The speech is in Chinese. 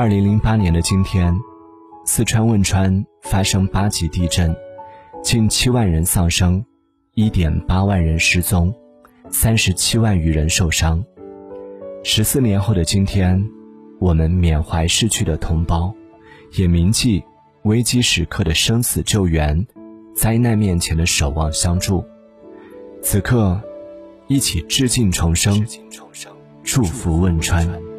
二零零八年的今天四川汶川发生八级地震近七万人丧生一点八万人失踪三十七万余人受伤。十四年后的今天我们缅怀逝去的同胞也铭记危机时刻的生死救援灾难面前的守望相助。此刻一起致敬重生祝福汶川。